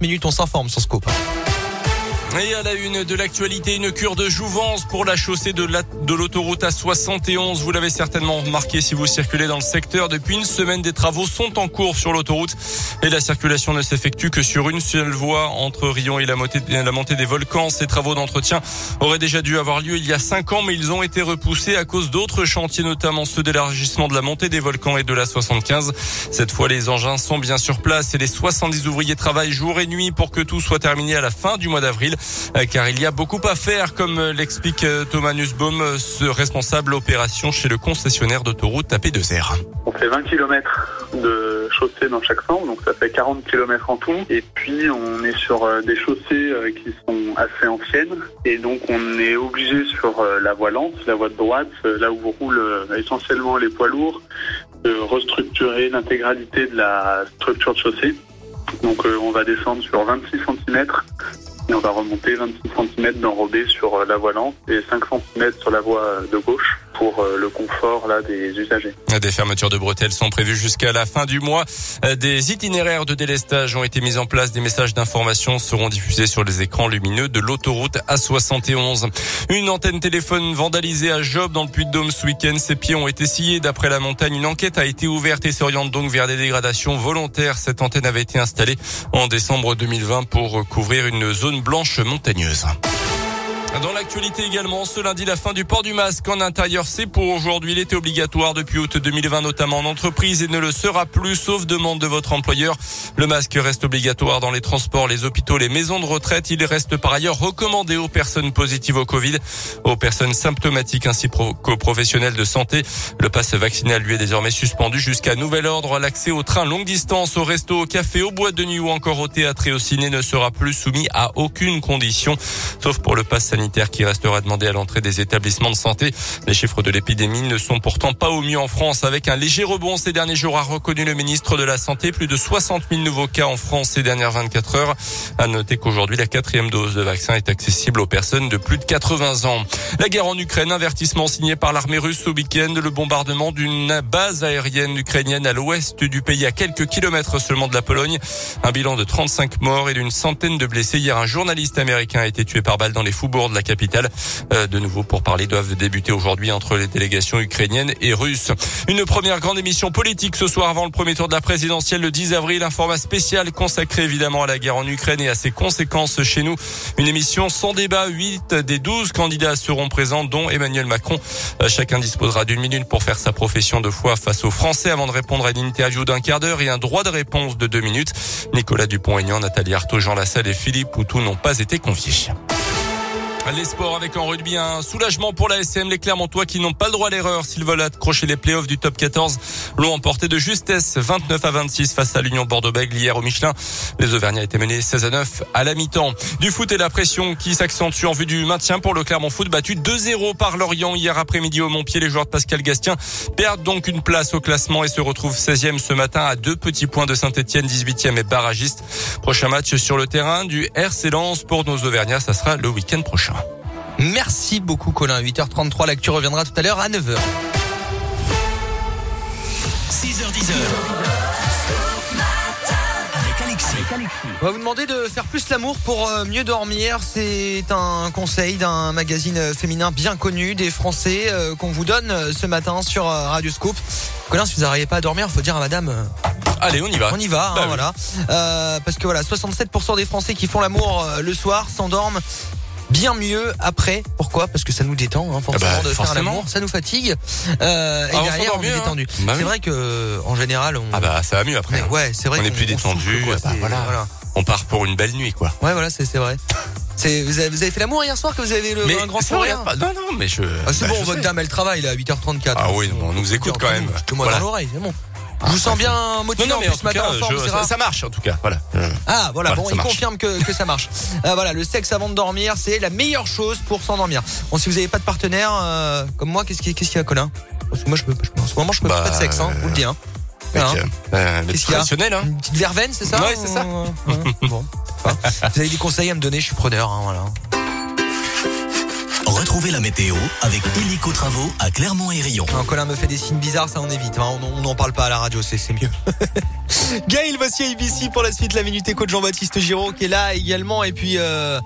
30 minutes, on s'informe sur Scoop. Et à la une de l'actualité, une cure de jouvence pour la chaussée de l'autoroute A71. Vous l'avez certainement remarqué si vous circulez dans le secteur. Depuis une semaine, des travaux sont en cours sur l'autoroute et la circulation ne s'effectue que sur une seule voie entre Rion et la montée, la montée des volcans. Ces travaux d'entretien auraient déjà dû avoir lieu il y a cinq ans, mais ils ont été repoussés à cause d'autres chantiers, notamment ceux d'élargissement de la montée des volcans et de la 75. Cette fois, les engins sont bien sur place et les 70 ouvriers travaillent jour et nuit pour que tout soit terminé à la fin du mois d'avril. Euh, car il y a beaucoup à faire, comme euh, l'explique euh, Thomas Nussbaum, ce responsable opération chez le concessionnaire d'autoroute AP2R. On fait 20 km de chaussée dans chaque sens, donc ça fait 40 km en tout. Et puis on est sur des chaussées qui sont assez anciennes, et donc on est obligé sur la voie lente, la voie de droite, là où roulent essentiellement les poids lourds, de restructurer l'intégralité de la structure de chaussée. Donc on va descendre sur 26 cm et on va remonter 26 cm d'enrobé sur la voie lente et 5 cm sur la voie de gauche pour euh, le confort des usagers. Des fermetures de bretelles sont prévues jusqu'à la fin du mois. Euh, des itinéraires de délestage ont été mis en place. Des messages d'information seront diffusés sur les écrans lumineux de l'autoroute A71. Une antenne téléphone vandalisée à Job dans le Puy-de-Dôme ce week-end. Ses pieds ont été sciés d'après la montagne. Une enquête a été ouverte et s'oriente donc vers des dégradations volontaires. Cette antenne avait été installée en décembre 2020 pour couvrir une zone blanche montagneuse. Dans l'actualité également, ce lundi, la fin du port du masque en intérieur, c'est pour aujourd'hui. Il était obligatoire depuis août 2020, notamment en entreprise, et ne le sera plus, sauf demande de votre employeur. Le masque reste obligatoire dans les transports, les hôpitaux, les maisons de retraite. Il reste par ailleurs recommandé aux personnes positives au Covid, aux personnes symptomatiques ainsi qu'aux professionnels de santé. Le passe vaccinal lui est désormais suspendu jusqu'à nouvel ordre. L'accès aux trains longue distance, au resto, au café, aux boîtes de nuit ou encore au théâtre et au ciné ne sera plus soumis à aucune condition, sauf pour le pass sanitaire qui restera demandé à l'entrée des établissements de santé. Les chiffres de l'épidémie ne sont pourtant pas au mieux en France avec un léger rebond ces derniers jours a reconnu le ministre de la Santé. Plus de 60 000 nouveaux cas en France ces dernières 24 heures. À noter qu'aujourd'hui, la quatrième dose de vaccin est accessible aux personnes de plus de 80 ans. La guerre en Ukraine, avertissement signé par l'armée russe au week-end, le bombardement d'une base aérienne ukrainienne à l'ouest du pays à quelques kilomètres seulement de la Pologne. Un bilan de 35 morts et d'une centaine de blessés. Hier, un journaliste américain a été tué par balle dans les faubourgs de la capitale. Euh, de nouveau pour parler doivent débuter aujourd'hui entre les délégations ukrainiennes et russes. Une première grande émission politique ce soir avant le premier tour de la présidentielle le 10 avril. Un format spécial consacré évidemment à la guerre en Ukraine et à ses conséquences chez nous. Une émission sans débat. 8 des 12 candidats seront présents, dont Emmanuel Macron. Euh, chacun disposera d'une minute pour faire sa profession de foi face aux Français avant de répondre à une interview d'un quart d'heure et un droit de réponse de deux minutes. Nicolas Dupont-Aignan, Nathalie Arthaud, Jean Lassalle et Philippe Poutou n'ont pas été conviés. Les sports avec en rugby un soulagement pour la SM. Les Clermontois qui n'ont pas le droit à l'erreur s'ils veulent accrocher les playoffs du top 14 l'ont emporté de justesse 29 à 26 face à l'Union Bordeaux-Bègles hier au Michelin. Les Auvergnats étaient menés 16 à 9 à la mi-temps. Du foot et la pression qui s'accentue en vue du maintien pour le Clermont Foot battu 2-0 par Lorient hier après-midi au Montpied. Les joueurs de Pascal Gastien perdent donc une place au classement et se retrouvent 16e ce matin à deux petits points de Saint-Etienne, 18e et barragiste. Prochain match sur le terrain du RC Lens pour nos Auvergnats. Ça sera le week-end prochain. Merci beaucoup Colin. 8h33, l'actu reviendra tout à l'heure à 9h. 6h10. On va vous demander de faire plus l'amour pour euh, mieux dormir. C'est un conseil d'un magazine féminin bien connu des Français euh, qu'on vous donne euh, ce matin sur Radio Scoop. Colin, si vous n'arrivez pas à dormir, il faut dire à madame. Allez, on y va. On y va, hein, Bah oui. voilà. parce que voilà, 67% des Français qui font l'amour le soir s'endorment bien mieux après. Pourquoi? Parce que ça nous détend, hein, forcément, Ah bah, de faire l'amour. Ça nous fatigue. Euh, et Ah, derrière, on est mieux, hein. détendu. Bah c'est oui. vrai que, en général, on. Ah bah ça va mieux après. Mais ouais, c'est vrai On est plus détendu, quoi. bah voilà. voilà. On part pour une belle nuit quoi. Ouais, voilà, c'est vrai. Vous avez, vous avez fait l'amour hier soir que vous avez le, un grand sourire. Non non mais je. Ah, c'est bah, bon, je votre dame elle travaille là à 8h34. Ah oui, on nous écoute quand même. Moi Voilà. dans l'oreille, c'est bon. Je vous sens bien motivé non en mais plus en matin cas en forme, je- c'est ça, ça marche en tout cas. Voilà. Ah voilà, Voilà, bon, il marche. confirme que, que ça marche. Euh, voilà, le sexe avant de dormir, c'est la meilleure chose pour s'endormir. Bon, si vous n'avez pas de partenaire euh, comme moi, qu'est-ce qui- qu'est-ce qu'il y a, Colin? Parce que moi, je peux, en ce moment, je peux Bah, pas de sexe, hein, vous le dis. Hein. Hein? euh, mais Qu'est-ce qu'il y a? hein. Une petite verveine, c'est ça Ouais, c'est ça. Ouais, bon. Enfin, vous avez des conseils à me donner, je suis preneur. Hein, voilà. Retrouvez la météo avec Illico Travaux à Clermont et Rion. Un Colin me fait des signes bizarres, ça on évite. Hein. On n'en parle pas à la radio, c'est mieux. Gaël, voici ABC pour la suite, la minute éco de Jean-Baptiste Giraud qui est là également. Et puis... Euh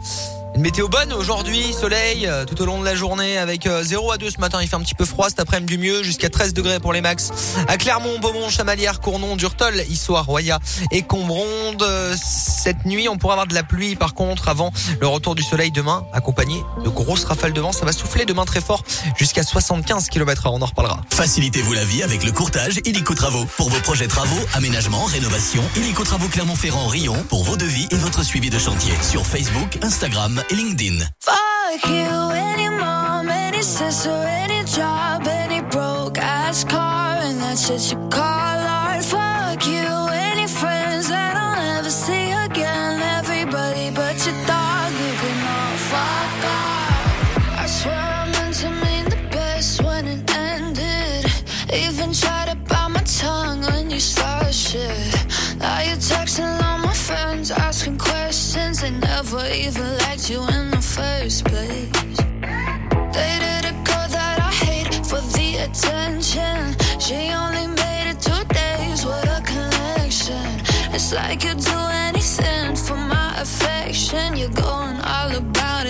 une météo bonne aujourd'hui, soleil euh, tout au long de la journée avec 0 euh, à 2 ce matin, il fait un petit peu froid, cet après-midi du mieux, jusqu'à 13 degrés pour les max. À Clermont, Beaumont, Chamalières, Cournon, Durtol, Issoire, Roya et Combronde. Cette nuit, on pourra avoir de la pluie par contre avant le retour du soleil demain, accompagné de grosses rafales de vent. Ça va souffler demain très fort jusqu'à 75 km h on en reparlera. Facilitez-vous la vie avec le courtage Illico Travaux. Pour vos projets travaux, aménagement, rénovation, Illico Travaux Clermont-Ferrand, Rion, pour vos devis et votre suivi de chantier. Sur Facebook, Instagram LinkedIn. Fuck you, any mom, any sister, any job, any broke ass car, and that's shit you call art. Fuck you, any friends that I'll never see again. Everybody but your dog, you can all fuck off. I swear I meant to mean the best when it ended. Even tried to bite my tongue when you started shit. Questions. They never even liked you in the first place. Dated a girl that I hate for the attention. She only made it two days. What a connection. It's like you'd do anything for my affection. You're going all about